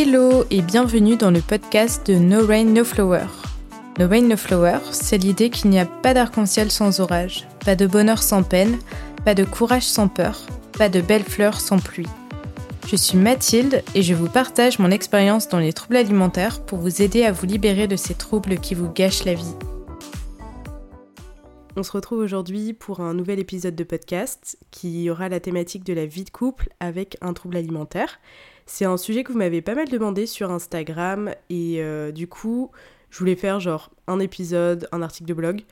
Hello et bienvenue dans le podcast de No Rain No Flower. No Rain No Flower, c'est l'idée qu'il n'y a pas d'arc-en-ciel sans orage, pas de bonheur sans peine, pas de courage sans peur, pas de belles fleurs sans pluie. Je suis Mathilde et je vous partage mon expérience dans les troubles alimentaires pour vous aider à vous libérer de ces troubles qui vous gâchent la vie. On se retrouve aujourd'hui pour un nouvel épisode de podcast qui aura la thématique de la vie de couple avec un trouble alimentaire. C'est un sujet que vous m'avez pas mal demandé sur Instagram et euh, du coup je voulais faire genre un épisode, un article de blog.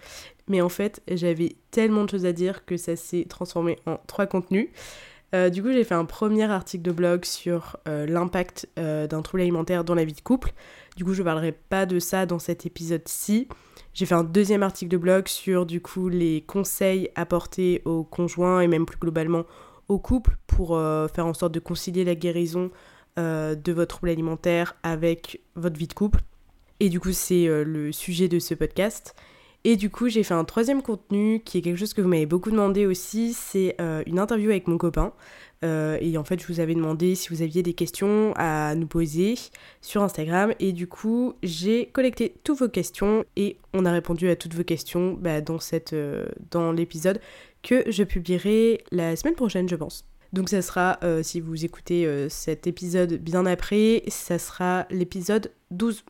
Mais en fait j'avais tellement de choses à dire que ça s'est transformé en trois contenus. Euh, du coup, j'ai fait un premier article de blog sur euh, l'impact d'un trouble alimentaire dans la vie de couple. Du coup, je ne parlerai pas de ça dans cet épisode-ci. J'ai fait un deuxième article de blog sur du coup les conseils apportés aux conjoints et même plus globalement au couple pour euh, faire en sorte de concilier la guérison euh, de votre trouble alimentaire avec votre vie de couple. Et du coup c'est euh, le sujet de ce podcast. Et du coup j'ai fait un troisième contenu qui est quelque chose que vous m'avez beaucoup demandé aussi, c'est une interview avec mon copain. Et en fait, je vous avais demandé si vous aviez des questions à nous poser sur Instagram. Et du coup, j'ai collecté toutes vos questions et on a répondu à toutes vos questions bah, dans, cette, dans l'épisode que je publierai la semaine prochaine, je pense. Donc ça sera, euh, si vous écoutez cet épisode bien après, ça sera l'épisode 12.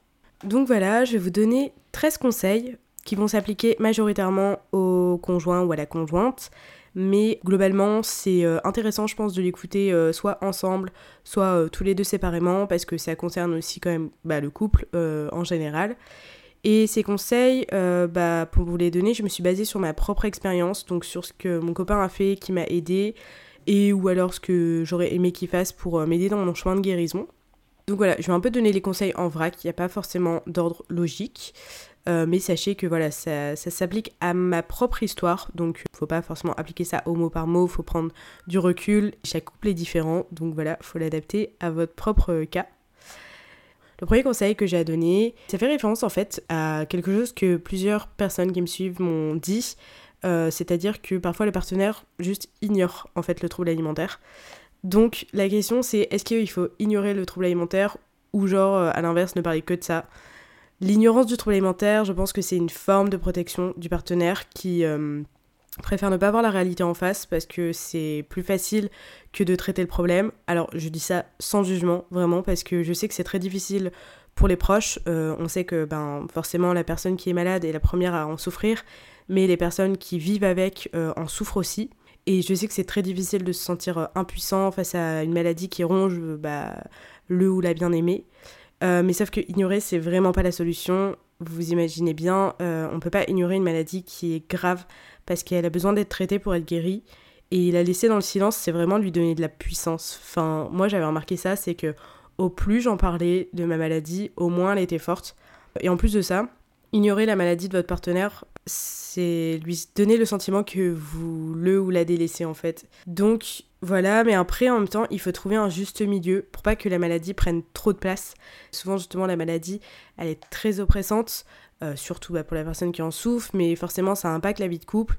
Donc voilà, je vais vous donner 13 conseils qui vont s'appliquer majoritairement au conjoint ou à la conjointe mais globalement c'est euh, intéressant je pense de l'écouter euh, soit ensemble, soit euh, tous les deux séparément, parce que ça concerne aussi quand même bah, le couple en général. Et ces conseils, bah, pour vous les donner, je me suis basée sur ma propre expérience, donc sur ce que mon copain a fait qui m'a aidé, et ou alors ce que j'aurais aimé qu'il fasse pour m'aider dans mon chemin de guérison. Donc voilà, je vais un peu donner les conseils en vrac, il n'y a pas forcément d'ordre logique. Euh, mais sachez que voilà, ça, s'applique à ma propre histoire, donc il faut pas forcément appliquer ça au mot par mot, faut prendre du recul. Chaque couple est différent, donc voilà, faut l'adapter à votre propre cas. Le premier conseil que j'ai à donner, ça fait référence en fait à quelque chose que plusieurs personnes qui me suivent m'ont dit, euh, c'est-à-dire que parfois le partenaire juste ignore en fait le trouble alimentaire. Donc la question c'est est-ce qu'il faut ignorer le trouble alimentaire ou genre euh, à l'inverse ne parler que de ça? L'ignorance du trouble alimentaire, je pense que c'est une forme de protection du partenaire qui euh, préfère ne pas voir la réalité en face parce que c'est plus facile que de traiter le problème. Alors je dis ça sans jugement, vraiment, parce que je sais que c'est très difficile pour les proches. Euh, on sait que ben, forcément la personne qui est malade est la première à en souffrir, mais les personnes qui vivent avec euh, en souffrent aussi. Et je sais que c'est très difficile de se sentir impuissant face à une maladie qui ronge bah, le ou la bien-aimée. Euh, mais sauf que ignorer, c'est vraiment pas la solution. Vous imaginez bien, euh, on peut pas ignorer une maladie qui est grave parce qu'elle a besoin d'être traitée pour être guérie. Et la laisser dans le silence, c'est vraiment lui donner de la puissance. Enfin, moi j'avais remarqué ça, c'est que au plus j'en parlais de ma maladie, au moins elle était forte. Et en plus de ça, ignorer la maladie de votre partenaire, c'est lui donner le sentiment que vous le ou la délaissez en fait. Donc voilà, mais après, en même temps, il faut trouver un juste milieu pour pas que la maladie prenne trop de place. Souvent, justement, la maladie, elle est très oppressante, euh, surtout bah, pour la personne qui en souffre, mais forcément, ça impacte la vie de couple.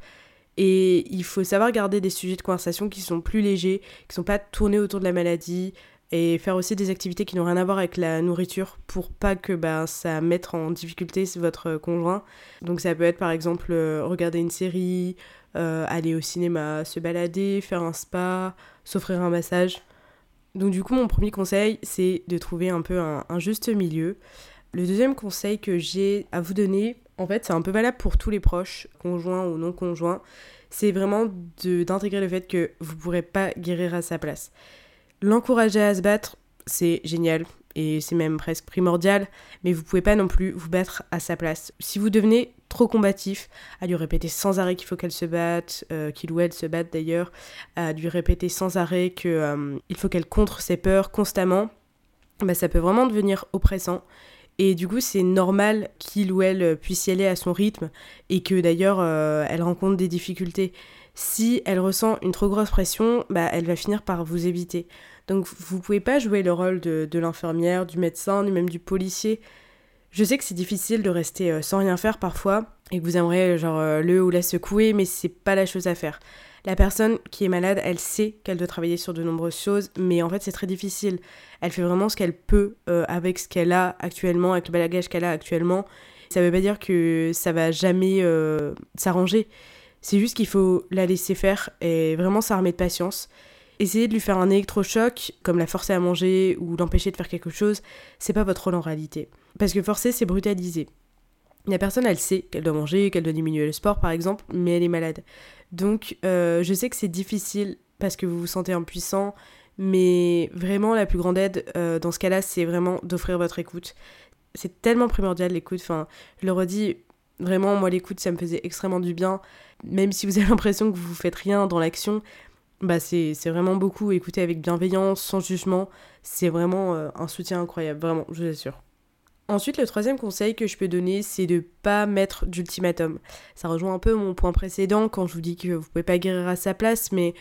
Et il faut savoir garder des sujets de conversation qui sont plus légers, qui sont pas tournés autour de la maladie, et faire aussi des activités qui n'ont rien à voir avec la nourriture pour pas que bah, ça mette en difficulté votre conjoint. Donc ça peut être par exemple euh, regarder une série, euh, aller au cinéma, se balader, faire un spa, s'offrir un massage. Donc du coup, mon premier conseil, c'est de trouver un peu un, juste milieu. Le deuxième conseil que j'ai à vous donner, en fait, c'est un peu valable pour tous les proches, conjoints ou non conjoints, c'est vraiment d'intégrer le fait que vous ne pourrez pas guérir à sa place. L'encourager à se battre, c'est génial et c'est même presque primordial, mais vous pouvez pas non plus vous battre à sa place. Si vous devenez trop combatif, à lui répéter sans arrêt qu'il faut qu'elle se batte, euh, qu'il ou elle se batte d'ailleurs, à lui répéter sans arrêt qu'il euh, faut qu'elle contre ses peurs constamment, bah, ça peut vraiment devenir oppressant. Et du coup, c'est normal qu'il ou elle puisse y aller à son rythme et que d'ailleurs euh, elle rencontre des difficultés. Si elle ressent une trop grosse pression, bah, elle va finir par vous éviter. Donc vous pouvez pas jouer le rôle de, de l'infirmière, du médecin, ni même du policier. Je sais que c'est difficile de rester euh, sans rien faire parfois et que vous aimeriez genre euh, le ou la secouer, mais c'est pas la chose à faire. La personne qui est malade, elle sait qu'elle doit travailler sur de nombreuses choses, mais en fait c'est très difficile. Elle fait vraiment ce qu'elle peut euh, avec ce qu'elle a actuellement, avec le bagage qu'elle a actuellement. Ça veut pas dire que ça va jamais euh, s'arranger. C'est juste qu'il faut la laisser faire et vraiment s'armer de patience. Essayer de lui faire un électrochoc, comme la forcer à manger ou l'empêcher de faire quelque chose, c'est pas votre rôle en réalité. Parce que forcer, c'est brutaliser. La personne, elle sait qu'elle doit manger, qu'elle doit diminuer le sport par exemple, mais elle est malade. Donc euh, je sais que c'est difficile parce que vous vous sentez impuissant, mais vraiment la plus grande aide euh, dans ce cas-là, c'est vraiment d'offrir votre écoute. C'est tellement primordial l'écoute, enfin je le redis, vraiment moi l'écoute ça me faisait extrêmement du bien, même si vous avez l'impression que vous faites rien dans l'action, bah c'est vraiment beaucoup écouter avec bienveillance, sans jugement, c'est vraiment euh, un soutien incroyable, vraiment, je vous assure. Ensuite, le troisième conseil que je peux donner, c'est de pas mettre d'ultimatum. Ça rejoint un peu mon point précédent quand je vous dis que vous pouvez pas guérir à sa place, mais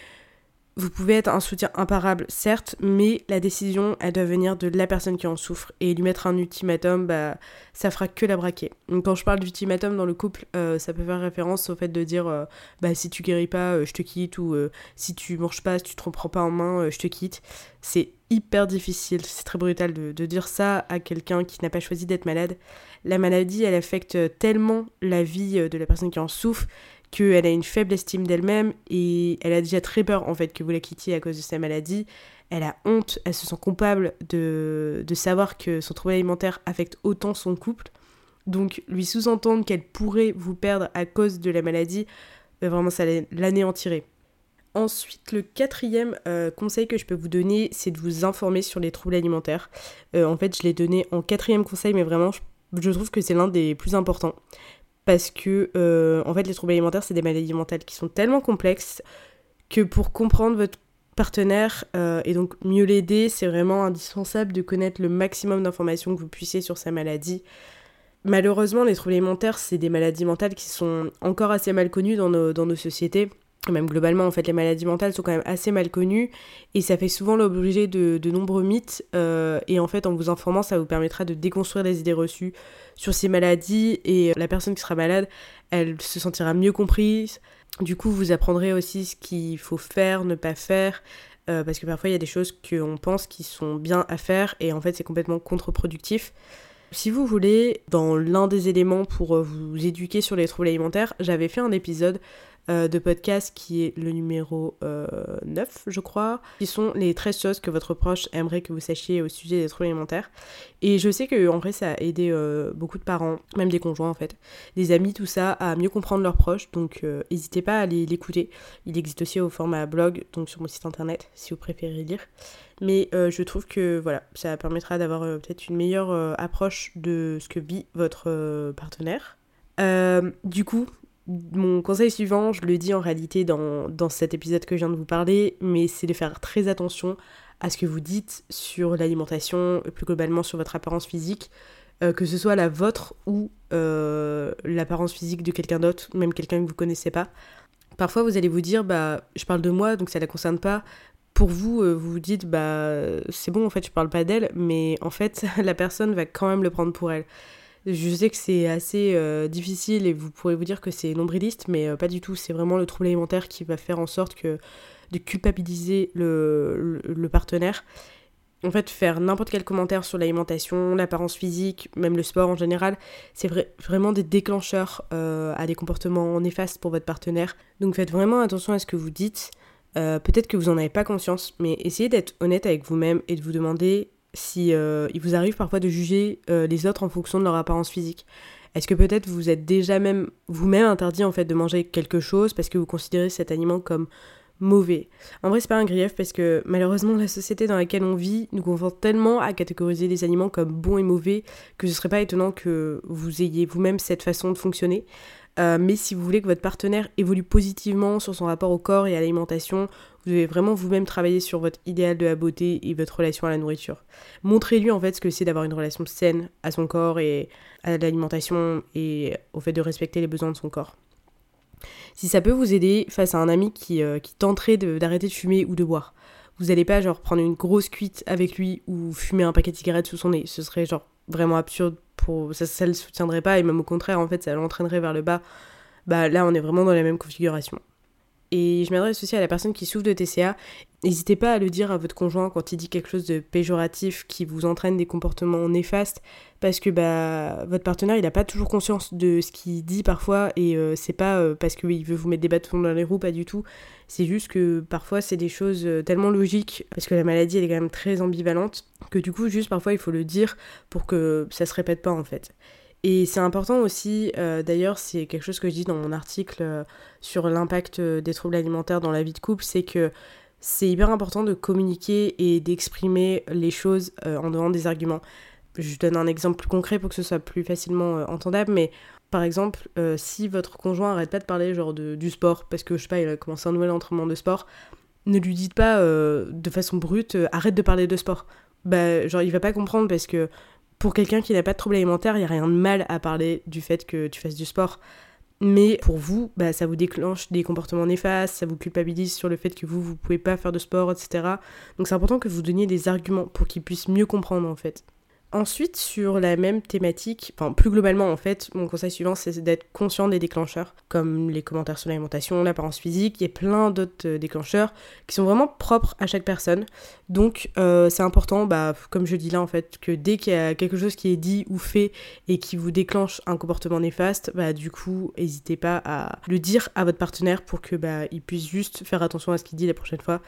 vous pouvez être un soutien imparable, certes, mais la décision, elle doit venir de la personne qui en souffre. Et lui mettre un ultimatum, bah, ça fera que la braquer. Donc quand je parle d'ultimatum dans le couple, euh, ça peut faire référence au fait de dire, euh, bah, si tu guéris pas, euh, je te quitte, ou si tu manges pas, si tu te reprends pas en main, je te quitte. C'est hyper difficile, c'est très brutal de, dire ça à quelqu'un qui n'a pas choisi d'être malade. La maladie, elle affecte tellement la vie de la personne qui en souffre qu'elle a une faible estime d'elle-même et elle a déjà très peur en fait que vous la quittiez à cause de sa maladie. Elle a honte, elle se sent coupable de, de savoir que son trouble alimentaire affecte autant son couple. Donc lui sous-entendre qu'elle pourrait vous perdre à cause de la maladie, euh, vraiment ça l'anéantirait. Ensuite, le quatrième euh, conseil que je peux vous donner, c'est de vous informer sur les troubles alimentaires. Euh, en fait, je l'ai donné en quatrième conseil, mais vraiment, je trouve que c'est l'un des plus importants parce que euh, en fait les troubles alimentaires c'est des maladies mentales qui sont tellement complexes que pour comprendre votre partenaire et donc mieux l'aider, c'est vraiment indispensable de connaître le maximum d'informations que vous puissiez sur sa maladie. Malheureusement, les troubles alimentaires, c'est des maladies mentales qui sont encore assez mal connues dans nos sociétés même globalement en fait les maladies mentales sont quand même assez mal connues et ça fait souvent l'objet de, de, nombreux mythes euh, et en fait en vous informant ça vous permettra de déconstruire les idées reçues sur ces maladies et la personne qui sera malade elle se sentira mieux comprise. Du coup vous apprendrez aussi ce qu'il faut faire ne pas faire euh, parce que parfois il y a des choses qu'on pense qui sont bien à faire et en fait c'est complètement contre-productif. Si vous voulez, dans l'un des éléments pour vous éduquer sur les troubles alimentaires, j'avais fait un épisode euh, de podcast qui est le numéro 9, euh, je crois, qui sont les 13 choses que votre proche aimerait que vous sachiez au sujet des troubles alimentaires. Et je sais que en vrai, ça a aidé euh, beaucoup de parents, même des conjoints en fait, des amis, tout ça, à mieux comprendre leurs proches. Donc n'hésitez pas à aller l'écouter. Il existe aussi au format blog, donc sur mon site internet, si vous préférez lire. Mais je trouve que voilà, ça permettra d'avoir peut-être une meilleure approche de ce que vit votre partenaire. du coup, mon conseil suivant, je le dis en réalité dans, cet épisode que je viens de vous parler, mais c'est de faire très attention à ce que vous dites sur l'alimentation, plus globalement sur votre apparence physique, euh, que ce soit la vôtre ou euh, l'apparence physique de quelqu'un d'autre, même quelqu'un que vous connaissez pas. Parfois, vous allez vous dire, bah, je parle de moi, donc ça la concerne pas. Pour vous, euh, vous vous dites, bah, c'est bon, en fait, je parle pas d'elle, mais en fait, la personne va quand même le prendre pour elle. Je sais que c'est assez euh, difficile et vous pourrez vous dire que c'est nombriliste, mais euh, pas du tout. C'est vraiment le trouble alimentaire qui va faire en sorte que de culpabiliser le, le, partenaire. En fait, faire n'importe quel commentaire sur l'alimentation, l'apparence physique, même le sport en général, c'est vraiment des déclencheurs euh, à des comportements néfastes pour votre partenaire. Donc faites vraiment attention à ce que vous dites. Peut-être que vous n'en avez pas conscience, mais essayez d'être honnête avec vous-même et de vous demander si euh, il vous arrive parfois de juger euh, les autres en fonction de leur apparence physique Est-ce que peut-être vous êtes déjà même vous-même interdit en fait de manger quelque chose parce que vous considérez cet aliment comme mauvais? En vrai, c'est pas un grief parce que malheureusement la société dans laquelle on vit nous conforte tellement à catégoriser les aliments comme bons et mauvais que ce serait pas étonnant que vous ayez vous-même cette façon de fonctionner. Euh, mais si vous voulez que votre partenaire évolue positivement sur son rapport au corps et à l'alimentation, vous devez vraiment vous-même travailler sur votre idéal de la beauté et votre relation à la nourriture. Montrez-lui en fait ce que c'est d'avoir une relation saine à son corps et à l'alimentation et au fait de respecter les besoins de son corps. Si ça peut vous aider face à un ami qui, euh, qui tenterait d'arrêter de, fumer ou de boire, vous n'allez pas genre prendre une grosse cuite avec lui ou fumer un paquet de cigarettes sous son nez. Ce serait genre vraiment absurde pour ça, ça le soutiendrait pas et même au contraire en fait ça l'entraînerait vers le bas. Bah là on est vraiment dans la même configuration. Et je m'adresse aussi à la personne qui souffre de TCA. N'hésitez pas à le dire à votre conjoint quand il dit quelque chose de péjoratif qui vous entraîne des comportements néfastes parce que bah, votre partenaire il n'a pas toujours conscience de ce qu'il dit parfois et euh, c'est pas euh, parce qu'il veut vous mettre des bâtons dans les roues, pas du tout. C'est juste que parfois c'est des choses euh, tellement logiques parce que la maladie elle est quand même très ambivalente que du coup juste parfois il faut le dire pour que ça se répète pas en fait. Et c'est important aussi, d'ailleurs c'est quelque chose que je dis dans mon article sur l'impact des troubles alimentaires dans la vie de couple, c'est que c'est hyper important de communiquer et d'exprimer les choses en donnant des arguments je donne un exemple plus concret pour que ce soit plus facilement euh, entendable, mais par exemple, euh, si votre conjoint arrête pas de parler genre de, du sport, parce que je sais pas, il a commencé un nouvel entraînement de sport, ne lui dites pas euh, de façon brute, arrête de parler de sport. Bah, genre, il va pas comprendre parce que pour quelqu'un qui n'a pas de trouble alimentaire, il y a rien de mal à parler du fait que tu fasses du sport. Mais pour vous, bah, ça vous déclenche des comportements néfastes, ça vous culpabilise sur le fait que vous, vous pouvez pas faire de sport, etc. Donc c'est important que vous donniez des arguments pour qu'il puisse mieux comprendre en fait. Ensuite, sur la même thématique, enfin plus globalement en fait, mon conseil suivant c'est d'être conscient des déclencheurs, comme les commentaires sur l'alimentation, l'apparence physique, il y a plein d'autres euh, déclencheurs qui sont vraiment propres à chaque personne. Donc euh, c'est important, bah, comme je dis là en fait, que dès qu'il y a quelque chose qui est dit ou fait et qui vous déclenche un comportement néfaste, bah du coup n'hésitez pas à le dire à votre partenaire pour que bah il puisse juste faire attention à ce qu'il dit la prochaine fois,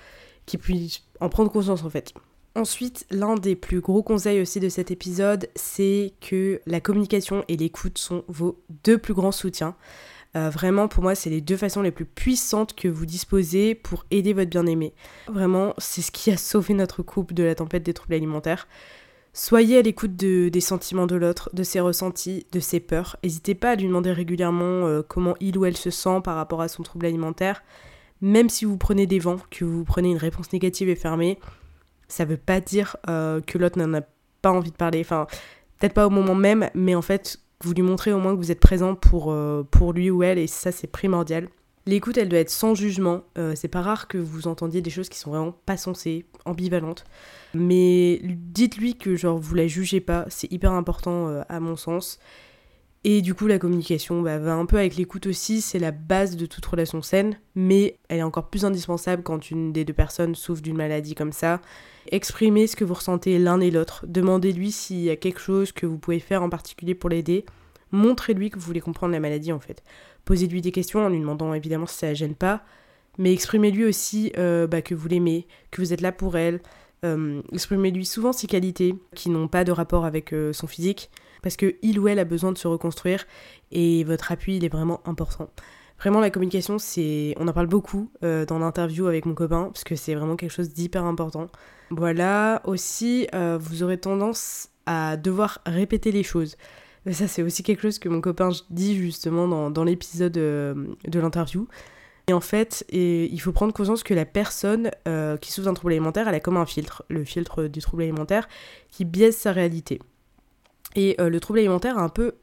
qu'il puisse en prendre conscience en fait. Ensuite, l'un des plus gros conseils aussi de cet épisode, c'est que la communication et l'écoute sont vos deux plus grands soutiens. Euh, vraiment, pour moi, c'est les deux façons les plus puissantes que vous disposez pour aider votre bien-aimé. Vraiment, c'est ce qui a sauvé notre couple de la tempête des troubles alimentaires. Soyez à l'écoute des sentiments de l'autre, de ses ressentis, de ses peurs. N'hésitez pas à lui demander régulièrement euh, comment il ou elle se sent par rapport à son trouble alimentaire. Même si vous prenez des vents, que vous prenez une réponse négative et fermée, ça veut pas dire euh, que l'autre n'en a pas envie de parler. Enfin, peut-être pas au moment même, mais en fait, vous lui montrez au moins que vous êtes présent pour, euh, pour lui ou elle, et ça, c'est primordial. L'écoute, elle doit être sans jugement. Euh, c'est pas rare que vous entendiez des choses qui sont vraiment pas sensées, ambivalentes. Mais dites-lui que genre vous la jugez pas, c'est hyper important à mon sens. Et du coup, la communication bah, va un peu avec l'écoute aussi, c'est la base de toute relation saine, mais elle est encore plus indispensable quand une des deux personnes souffre d'une maladie comme ça. Exprimez ce que vous ressentez l'un et l'autre, demandez-lui s'il y a quelque chose que vous pouvez faire en particulier pour l'aider, montrez-lui que vous voulez comprendre la maladie en fait. Posez-lui des questions en lui demandant évidemment si ça la gêne pas, mais exprimez-lui aussi euh, bah, que vous l'aimez, que vous êtes là pour elle, euh, exprimez-lui souvent ses qualités qui n'ont pas de rapport avec euh, son physique, parce que il ou elle a besoin de se reconstruire et votre appui il est vraiment important. Vraiment la communication c'est on en parle beaucoup euh, dans l'interview avec mon copain parce que c'est vraiment quelque chose d'hyper important. Voilà, aussi euh, vous aurez tendance à devoir répéter les choses. Ça c'est aussi quelque chose que mon copain dit justement dans, dans l'épisode euh, de l'interview. Et en fait, il faut prendre conscience que la personne qui souffre d'un trouble alimentaire, elle a comme un filtre, le filtre du trouble alimentaire, qui biaise sa réalité. Et le trouble alimentaire a un peu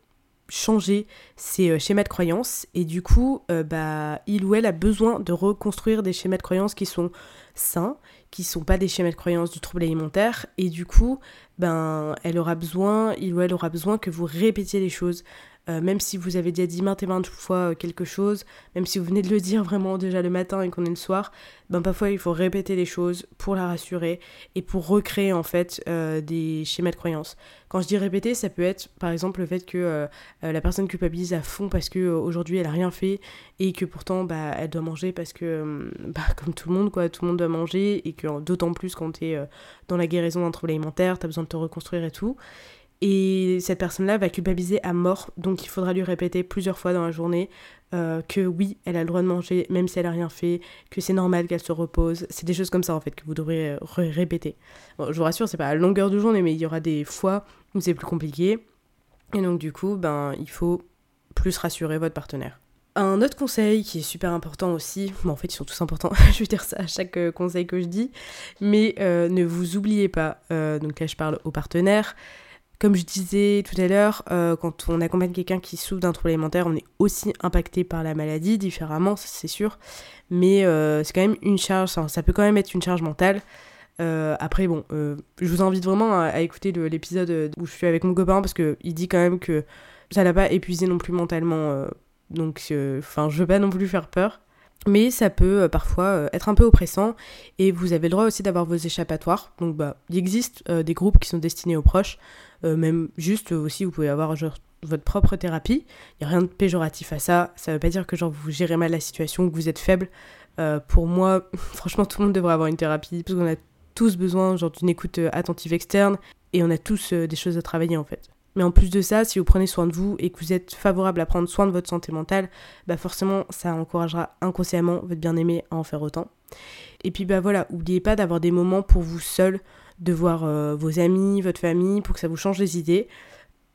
changé ses euh, schémas de croyances. Et du coup euh, bah il ou elle a besoin de reconstruire des schémas de croyances qui sont sains qui sont pas des schémas de croyances du trouble alimentaire. Et du coup ben elle aura besoin il ou elle aura besoin que vous répétiez les choses euh, même si vous avez déjà dit maintes et maintes fois euh, quelque chose, même si vous venez de le dire vraiment déjà le matin et qu'on est le soir, ben parfois il faut répéter les choses pour la rassurer et pour recréer en fait euh, des schémas de croyance. Quand je dis répéter, ça peut être par exemple le fait que la personne culpabilise à fond parce que aujourd'hui elle a rien fait et que pourtant bah, elle doit manger parce que bah, comme tout le monde quoi, tout le monde doit manger et que d'autant plus quand tu es dans la guérison d'un trouble alimentaire, tu as besoin de te reconstruire et tout. Et cette personne-là va culpabiliser à mort, donc il faudra lui répéter plusieurs fois dans la journée euh, que oui, elle a le droit de manger même si elle a rien fait, que c'est normal qu'elle se repose. C'est des choses comme ça en fait que vous devrez euh, répéter. Je vous rassure, c'est pas à longueur de journée, mais il y aura des fois où c'est plus compliqué. Et donc du coup, ben il faut plus rassurer votre partenaire. Un autre conseil qui est super important aussi, bon en fait ils sont tous importants, je vais dire ça à chaque euh, conseil que je dis, mais ne vous oubliez pas, donc là je parle aux partenaires, comme je disais tout à l'heure, euh, quand on accompagne quelqu'un qui souffre d'un trouble alimentaire, on est aussi impacté par la maladie, différemment, c'est sûr. Mais euh, c'est quand même une charge, ça, peut quand même être une charge mentale. Euh, après, bon, je vous invite vraiment à, écouter l'épisode où je suis avec mon copain parce qu'il dit quand même que ça l'a pas épuisé non plus mentalement. donc, enfin, je veux pas non plus faire peur. Mais ça peut euh, parfois euh, être un peu oppressant et vous avez le droit aussi d'avoir vos échappatoires. Donc bah, il existe des groupes qui sont destinés aux proches, même juste aussi vous pouvez avoir votre propre thérapie. Il n'y a rien de péjoratif à ça. Ça ne veut pas dire que genre vous gérez mal la situation, que vous êtes faible. pour moi, franchement, tout le monde devrait avoir une thérapie parce qu'on a tous besoin genre d'une écoute attentive externe et on a tous des choses à travailler en fait. Mais en plus de ça, si vous prenez soin de vous et que vous êtes favorable à prendre soin de votre santé mentale, bah forcément, ça encouragera inconsciemment votre bien-aimé à en faire autant. Et puis bah voilà, n'oubliez pas d'avoir des moments pour vous seul, de voir euh, vos amis, votre famille, pour que ça vous change les idées.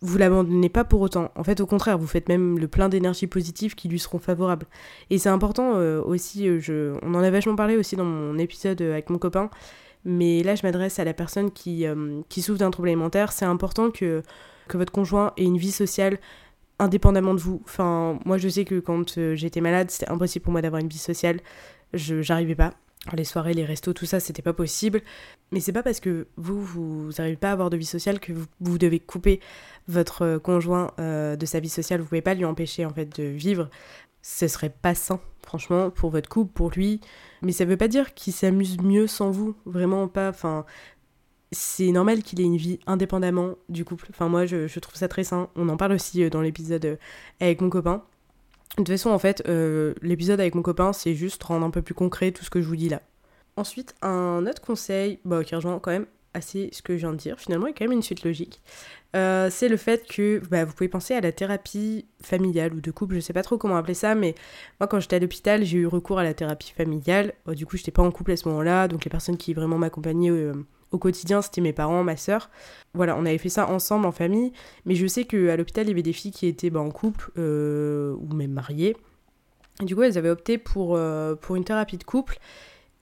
Vous l'abandonnez pas pour autant. En fait, au contraire, vous faites même le plein d'énergie positive qui lui seront favorables. Et c'est important euh, aussi, euh, je... on en a vachement parlé aussi dans mon épisode avec mon copain, mais là je m'adresse à la personne qui, qui souffre d'un trouble alimentaire. C'est important que que votre conjoint ait une vie sociale indépendamment de vous. Enfin, moi je sais que quand euh, j'étais malade, c'était impossible pour moi d'avoir une vie sociale. Je j'arrivais pas. Les soirées, les restos, tout ça, c'était pas possible. Mais c'est pas parce que vous, vous n'arrivez pas à avoir de vie sociale que vous, devez couper votre euh, conjoint euh, de sa vie sociale. Vous pouvez pas lui empêcher en fait de vivre. Ce serait pas sain, franchement, pour votre couple, pour lui. Mais ça veut pas dire qu'il s'amuse mieux sans vous. Vraiment pas. Enfin, c'est normal qu'il ait une vie indépendamment du couple. Enfin, moi, je, trouve ça très sain. On en parle aussi euh, dans l'épisode euh, avec mon copain. De toute façon, en fait, euh, l'épisode avec mon copain, c'est juste rendre un peu plus concret tout ce que je vous dis là. Ensuite, un autre conseil, bah, qui rejoint quand même assez ce que je viens de dire, finalement, il quand même une suite logique. c'est le fait que bah, vous pouvez penser à la thérapie familiale ou de couple, je sais pas trop comment appeler ça, mais moi quand j'étais à l'hôpital, j'ai eu recours à la thérapie familiale. du coup, j'étais pas en couple à ce moment-là, donc les personnes qui vraiment m'accompagnaient au quotidien, c'était mes parents, ma soeur. Voilà, on avait fait ça ensemble en famille, mais je sais qu'à l'hôpital, il y avait des filles qui étaient bah, en couple euh, ou même mariées. du coup, elles avaient opté pour, euh, pour une thérapie de couple.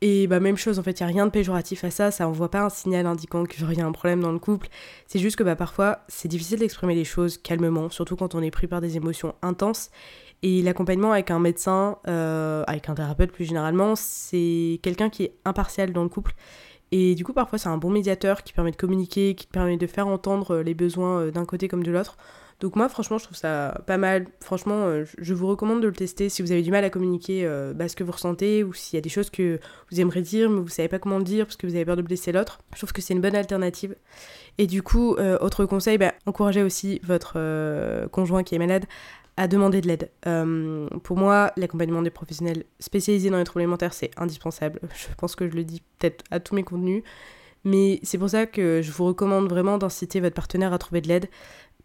Et bah même chose, en fait, il n'y a rien de péjoratif à ça, ça envoie pas un signal indiquant qu'il y a un problème dans le couple. C'est juste que bah parfois, c'est difficile d'exprimer les choses calmement, surtout quand on est pris par des émotions intenses. Et l'accompagnement avec un médecin, euh, avec un thérapeute plus généralement, c'est quelqu'un qui est impartial dans le couple et du coup, parfois, c'est un bon médiateur qui permet de communiquer, qui permet de faire entendre euh, les besoins euh, d'un côté comme de l'autre. Donc moi, franchement, je trouve ça pas mal. Franchement, euh, je vous recommande de le tester si vous avez du mal à communiquer bah, ce que vous ressentez ou s'il y a des choses que vous aimeriez dire mais vous savez pas comment le dire parce que vous avez peur de blesser l'autre. Je trouve que c'est une bonne alternative. Et du coup, autre conseil, bah, encouragez aussi votre conjoint qui est malade à demander de l'aide. Euh, pour moi, l'accompagnement des professionnels spécialisés dans les troubles alimentaires, c'est indispensable. Je pense que je le dis peut-être à tous mes contenus. Mais c'est pour ça que je vous recommande vraiment d'inciter votre partenaire à trouver de l'aide.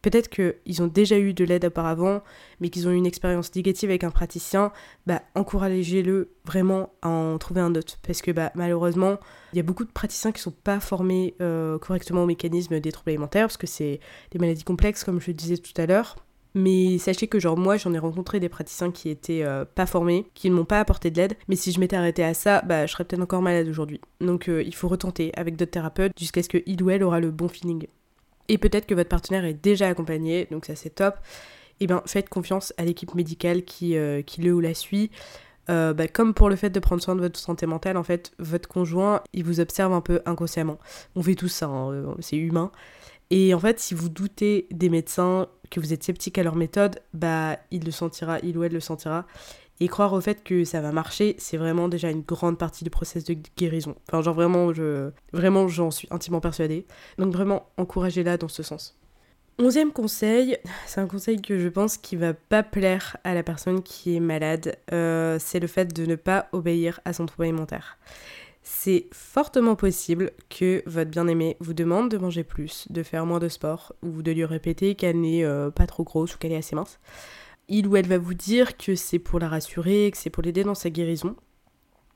Peut-être qu'ils ont déjà eu de l'aide auparavant, mais qu'ils ont eu une expérience négative avec un praticien, bah, encouragez-le vraiment à en trouver un autre. Parce que bah, malheureusement, il y a beaucoup de praticiens qui ne sont pas formés euh, correctement au mécanisme des troubles alimentaires, parce que c'est des maladies complexes, comme je le disais tout à l'heure. Mais sachez que genre moi j'en ai rencontré des praticiens qui étaient euh, pas formés, qui ne m'ont pas apporté de l'aide, mais si je m'étais arrêtée à ça, bah je serais peut-être encore malade aujourd'hui. Donc euh, il faut retenter avec d'autres thérapeutes jusqu'à ce que il ou elle aura le bon feeling. Et peut-être que votre partenaire est déjà accompagné, donc ça c'est top. Et eh bien faites confiance à l'équipe médicale qui, euh, le ou la suit. Bah, comme pour le fait de prendre soin de votre santé mentale, en fait, votre conjoint, il vous observe un peu inconsciemment. On fait tout ça, hein, c'est humain. Et en fait, si vous doutez des médecins, que vous êtes sceptique à leur méthode, bah il le sentira, il ou elle le sentira. Et croire au fait que ça va marcher, c'est vraiment déjà une grande partie du process de guérison. Enfin, genre vraiment, je, vraiment, j'en suis intimement persuadée. Donc vraiment, encouragez-la dans ce sens. Onzième conseil, c'est un conseil que je pense qui va pas plaire à la personne qui est malade, euh, c'est le fait de ne pas obéir à son trouble alimentaire c'est fortement possible que votre bien-aimée vous demande de manger plus, de faire moins de sport, ou de lui répéter qu'elle n'est euh, pas trop grosse ou qu'elle est assez mince. Il ou elle va vous dire que c'est pour la rassurer, que c'est pour l'aider dans sa guérison.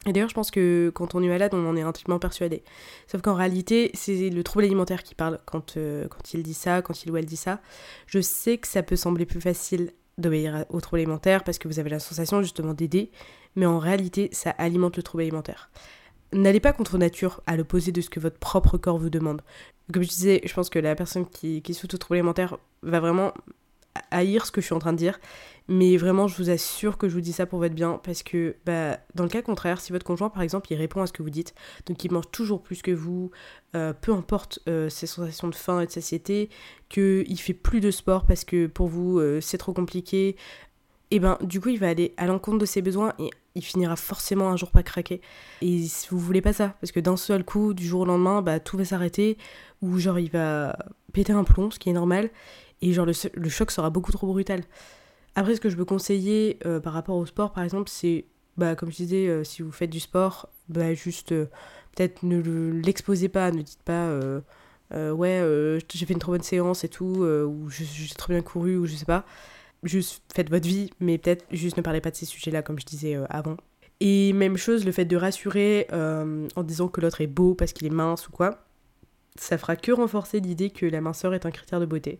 Et d'ailleurs, je pense que quand on est malade, on en est intimement persuadé. Sauf qu'en réalité, c'est le trouble alimentaire qui parle quand, euh, quand il dit ça, quand il ou elle dit ça. Je sais que ça peut sembler plus facile d'obéir au trouble alimentaire parce que vous avez la sensation justement d'aider, mais en réalité, ça alimente le trouble alimentaire n'allez pas contre nature à l'opposé de ce que votre propre corps vous demande. Comme je disais, je pense que la personne qui, qui souffre de troubles alimentaires va vraiment haïr ce que je suis en train de dire. Mais vraiment, je vous assure que je vous dis ça pour votre bien. Parce que bah, dans le cas contraire, si votre conjoint, par exemple, il répond à ce que vous dites, donc il mange toujours plus que vous, euh, peu importe euh, ses sensations de faim et de satiété, qu'il fait plus de sport parce que pour vous, euh, c'est trop compliqué, et ben du coup, il va aller à l'encontre de ses besoins et il finira forcément un jour pas craquer. Et vous voulez pas ça, parce que d'un seul coup, du jour au lendemain, bah, tout va s'arrêter, ou genre il va péter un plomb, ce qui est normal, et genre le, choc sera beaucoup trop brutal. Après, ce que je peux conseiller euh, par rapport au sport, par exemple, c'est, bah, comme je disais, euh, si vous faites du sport, bah, juste euh, peut-être ne l'exposez pas, ne dites pas ouais, j'ai fait une trop bonne séance et tout, ou j'ai trop bien couru, ou je sais pas. Juste faites votre vie, mais peut-être juste ne parlez pas de ces sujets-là, comme je disais avant. Et même chose, le fait de rassurer en disant que l'autre est beau parce qu'il est mince ou quoi, ça fera que renforcer l'idée que la minceur est un critère de beauté.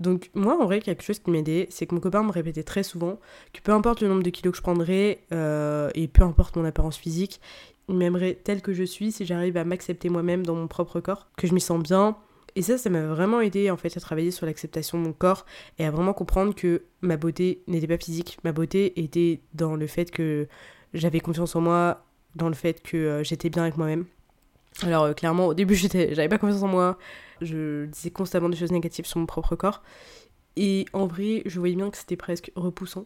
Donc moi, en vrai, quelque chose qui m'aidait, c'est que mon copain me répétait très souvent que peu importe le nombre de kilos que je prendrais, euh, et peu importe mon apparence physique, il m'aimerait tel que je suis si j'arrive à m'accepter moi-même dans mon propre corps, que je m'y sens bien. Et ça, ça m'a vraiment aidé en fait à travailler sur l'acceptation de mon corps et à vraiment comprendre que ma beauté n'était pas physique. Ma beauté était dans le fait que j'avais confiance en moi, dans le fait que euh, j'étais bien avec moi-même. Alors euh, clairement, au début, j'avais pas confiance en moi, je disais constamment des choses négatives sur mon propre corps. Et en vrai, je voyais bien que c'était presque repoussant.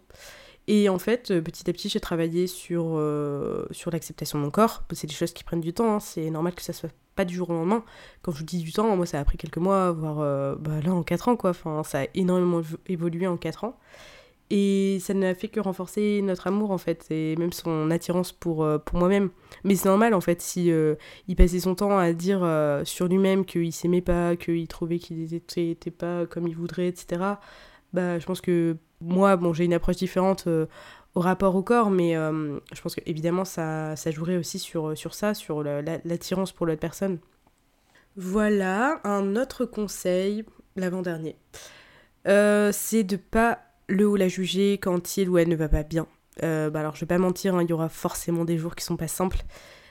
Et en fait, euh, petit à petit, j'ai travaillé sur, sur l'acceptation de mon corps. C'est des choses qui prennent du temps, hein. c'est normal que ça soit du jour au lendemain. Quand je vous dis du temps, moi ça a pris quelques mois, voire bah, là en 4 ans quoi. Enfin, ça a énormément évolué en 4 ans. Et ça n'a fait que renforcer notre amour en fait, et même son attirance pour, euh, pour moi-même. Mais c'est normal en fait, si euh, il passait son temps à dire euh, sur lui-même qu'il s'aimait pas, qu'il trouvait qu'il était, était, pas comme il voudrait, etc. Bah, je pense que moi, bon, j'ai une approche différente au rapport au corps, mais je pense que évidemment ça, ça jouerait aussi sur, sur ça, sur l'attirance pour l'autre personne. Voilà, un autre conseil, l'avant-dernier, c'est de pas le ou la juger quand il ou elle ne va pas bien. Euh, bah alors je vais pas mentir, hein, il y aura forcément des jours qui sont pas simples.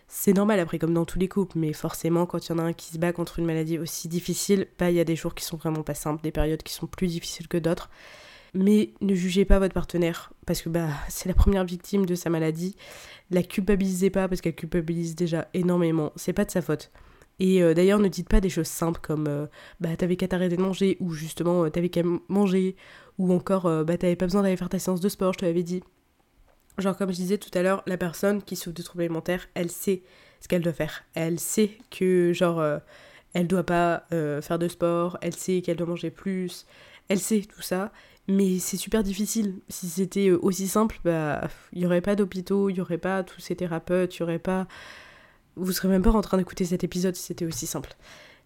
C'est normal après comme dans tous les couples, mais forcément quand il y en a un qui se bat contre une maladie aussi difficile, bah il y a des jours qui sont vraiment pas simples, des périodes qui sont plus difficiles que d'autres. Mais ne jugez pas votre partenaire parce que bah c'est la première victime de sa maladie. La culpabilisez pas parce qu'elle culpabilise déjà énormément. C'est pas de sa faute. Et euh, d'ailleurs, ne dites pas des choses simples comme euh, bah t'avais qu'à t'arrêter de manger ou justement t'avais qu'à manger ou encore, euh, bah t'avais pas besoin d'aller faire ta séance de sport, je te l'avais dit. Genre comme je disais tout à l'heure, la personne qui souffre de troubles alimentaires, elle sait ce qu'elle doit faire. Elle sait que genre euh, elle doit pas euh, faire de sport, elle sait qu'elle doit manger plus, elle sait tout ça, mais c'est super difficile. Si c'était aussi simple, bah il y aurait pas d'hôpitaux, il y aurait pas tous ces thérapeutes, il y aurait pas vous serez même pas en train d'écouter cet épisode si c'était aussi simple.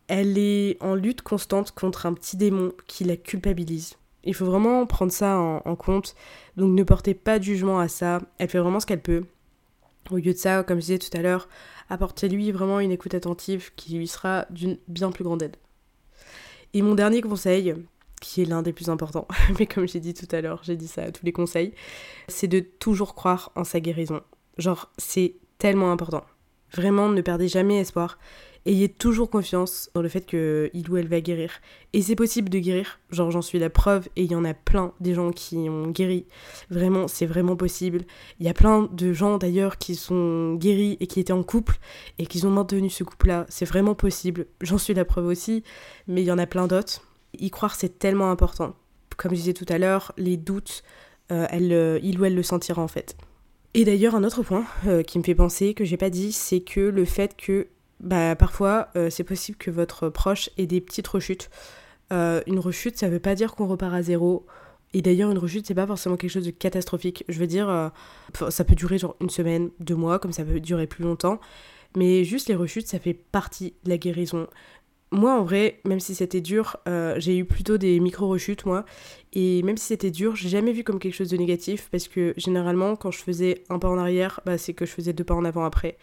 Elle est en lutte constante contre un petit démon qui la culpabilise. Il faut vraiment prendre ça en, compte. Donc ne portez pas de jugement à ça. Elle fait vraiment ce qu'elle peut. Au lieu de ça, comme je disais tout à l'heure, apportez-lui vraiment une écoute attentive qui lui sera d'une bien plus grande aide. Et mon dernier conseil, qui est l'un des plus importants, mais comme j'ai dit tout à l'heure, j'ai dit ça à tous les conseils, c'est de toujours croire en sa guérison. Genre, c'est tellement important. Vraiment, ne perdez jamais espoir ayez toujours confiance dans le fait que il ou elle va guérir. Et c'est possible de guérir, genre j'en suis la preuve et il y en a plein des gens qui ont guéri. Vraiment, c'est vraiment possible. Il y a plein de gens d'ailleurs qui sont guéris et qui étaient en couple et qui ont maintenu ce couple-là. C'est vraiment possible. J'en suis la preuve aussi, mais il y en a plein d'autres. Y croire, c'est tellement important. Comme je disais tout à l'heure, les doutes, euh, euh, il ou elle le sentira en fait. Et d'ailleurs, un autre point euh, qui me fait penser, que j'ai pas dit, c'est que le fait que bah, parfois c'est possible que votre proche ait des petites rechutes. Une rechute, ça veut pas dire qu'on repart à zéro. Et d'ailleurs, une rechute, c'est pas forcément quelque chose de catastrophique. Je veux dire, ça peut durer genre une semaine, deux mois, comme ça peut durer plus longtemps. Mais juste les rechutes, ça fait partie de la guérison. Moi, en vrai, même si c'était dur, j'ai eu plutôt des micro-rechutes, moi. Et même si c'était dur, j'ai jamais vu comme quelque chose de négatif, parce que généralement, quand je faisais un pas en arrière, bah, c'est que je faisais deux pas en avant après.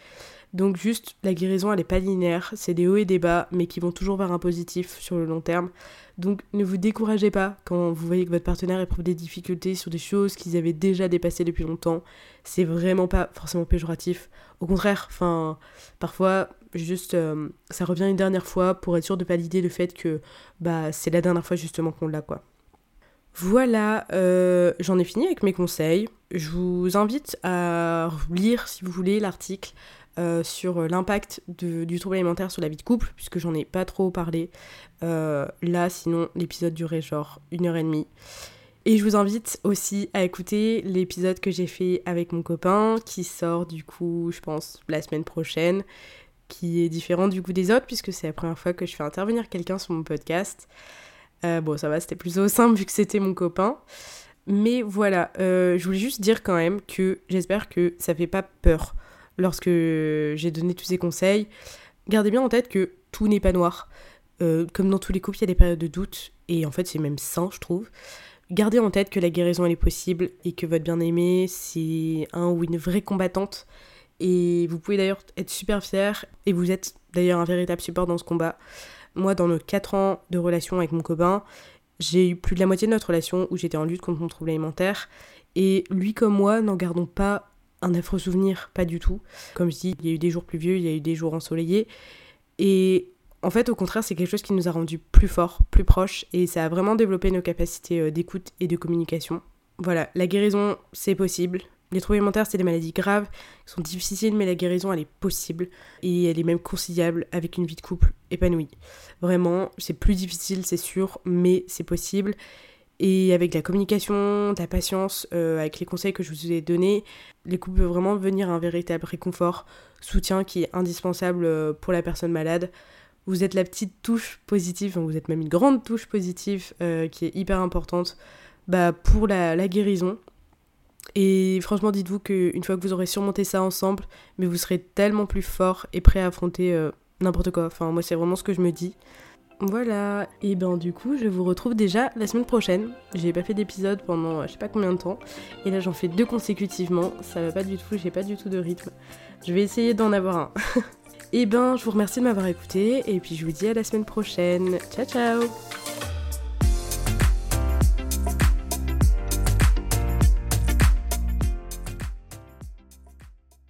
Donc juste, la guérison, elle n'est pas linéaire, c'est des hauts et des bas, mais qui vont toujours vers un positif sur le long terme. Donc ne vous découragez pas quand vous voyez que votre partenaire éprouve des difficultés sur des choses qu'ils avaient déjà dépassées depuis longtemps. C'est vraiment pas forcément péjoratif. Au contraire, enfin, parfois, juste, euh, ça revient une dernière fois pour être sûr de valider le fait que bah, c'est la dernière fois justement qu'on l'a, quoi. Voilà, euh, j'en ai fini avec mes conseils. Je vous invite à lire, si vous voulez, l'article euh, sur l'impact du trouble alimentaire sur la vie de couple, puisque j'en ai pas trop parlé. Là, sinon, l'épisode durait genre une heure et demie. Et je vous invite aussi à écouter l'épisode que j'ai fait avec mon copain, qui sort du coup, je pense, la semaine prochaine, qui est différent du coup des autres, puisque c'est la première fois que je fais intervenir quelqu'un sur mon podcast. Euh, bon, ça va, c'était plutôt simple vu que c'était mon copain. Mais voilà, euh, je voulais juste dire quand même que j'espère que ça fait pas peur lorsque j'ai donné tous ces conseils. Gardez bien en tête que tout n'est pas noir. Euh, comme dans tous les couples, il y a des périodes de doute, et en fait c'est même sain, je trouve. Gardez en tête que la guérison elle est possible et que votre bien-aimé c'est un ou une vraie combattante. Et vous pouvez d'ailleurs être super fier et vous êtes d'ailleurs un véritable support dans ce combat. Moi, dans nos 4 ans de relation avec mon copain, j'ai eu plus de la moitié de notre relation où j'étais en lutte contre mon trouble alimentaire. Et lui comme moi n'en gardons pas un affreux souvenir, pas du tout. Comme je dis, il y a eu des jours pluvieux, il y a eu des jours ensoleillés. Et en fait, au contraire, c'est quelque chose qui nous a rendus plus forts, plus proches, et ça a vraiment développé nos capacités euh, d'écoute et de communication. Voilà, la guérison, c'est possible. Les troubles alimentaires, c'est des maladies graves, qui sont difficiles, mais la guérison, elle est possible, et elle est même conciliable avec une vie de couple épanouie. Vraiment, c'est plus difficile, c'est sûr, mais c'est possible. Et avec la communication, la patience, euh, avec les conseils que je vous ai donnés, les couples peuvent vraiment devenir un véritable réconfort, soutien qui est indispensable euh, pour la personne malade vous êtes la petite touche positive, vous êtes même une grande touche positive euh, qui est hyper importante bah, pour la, guérison. Et franchement, dites-vous qu'une fois que vous aurez surmonté ça ensemble, mais vous serez tellement plus fort et prêt à affronter euh, n'importe quoi. Enfin, moi, c'est vraiment ce que je me dis. Voilà, et ben du coup, je vous retrouve déjà la semaine prochaine. J'ai pas fait d'épisode pendant je sais pas combien de temps, et là j'en fais deux consécutivement. Ça va pas du tout, j'ai pas du tout de rythme. Je vais essayer d'en avoir un. Et ben, je vous remercie de m'avoir écouté et puis je vous dis à la semaine prochaine. Ciao ciao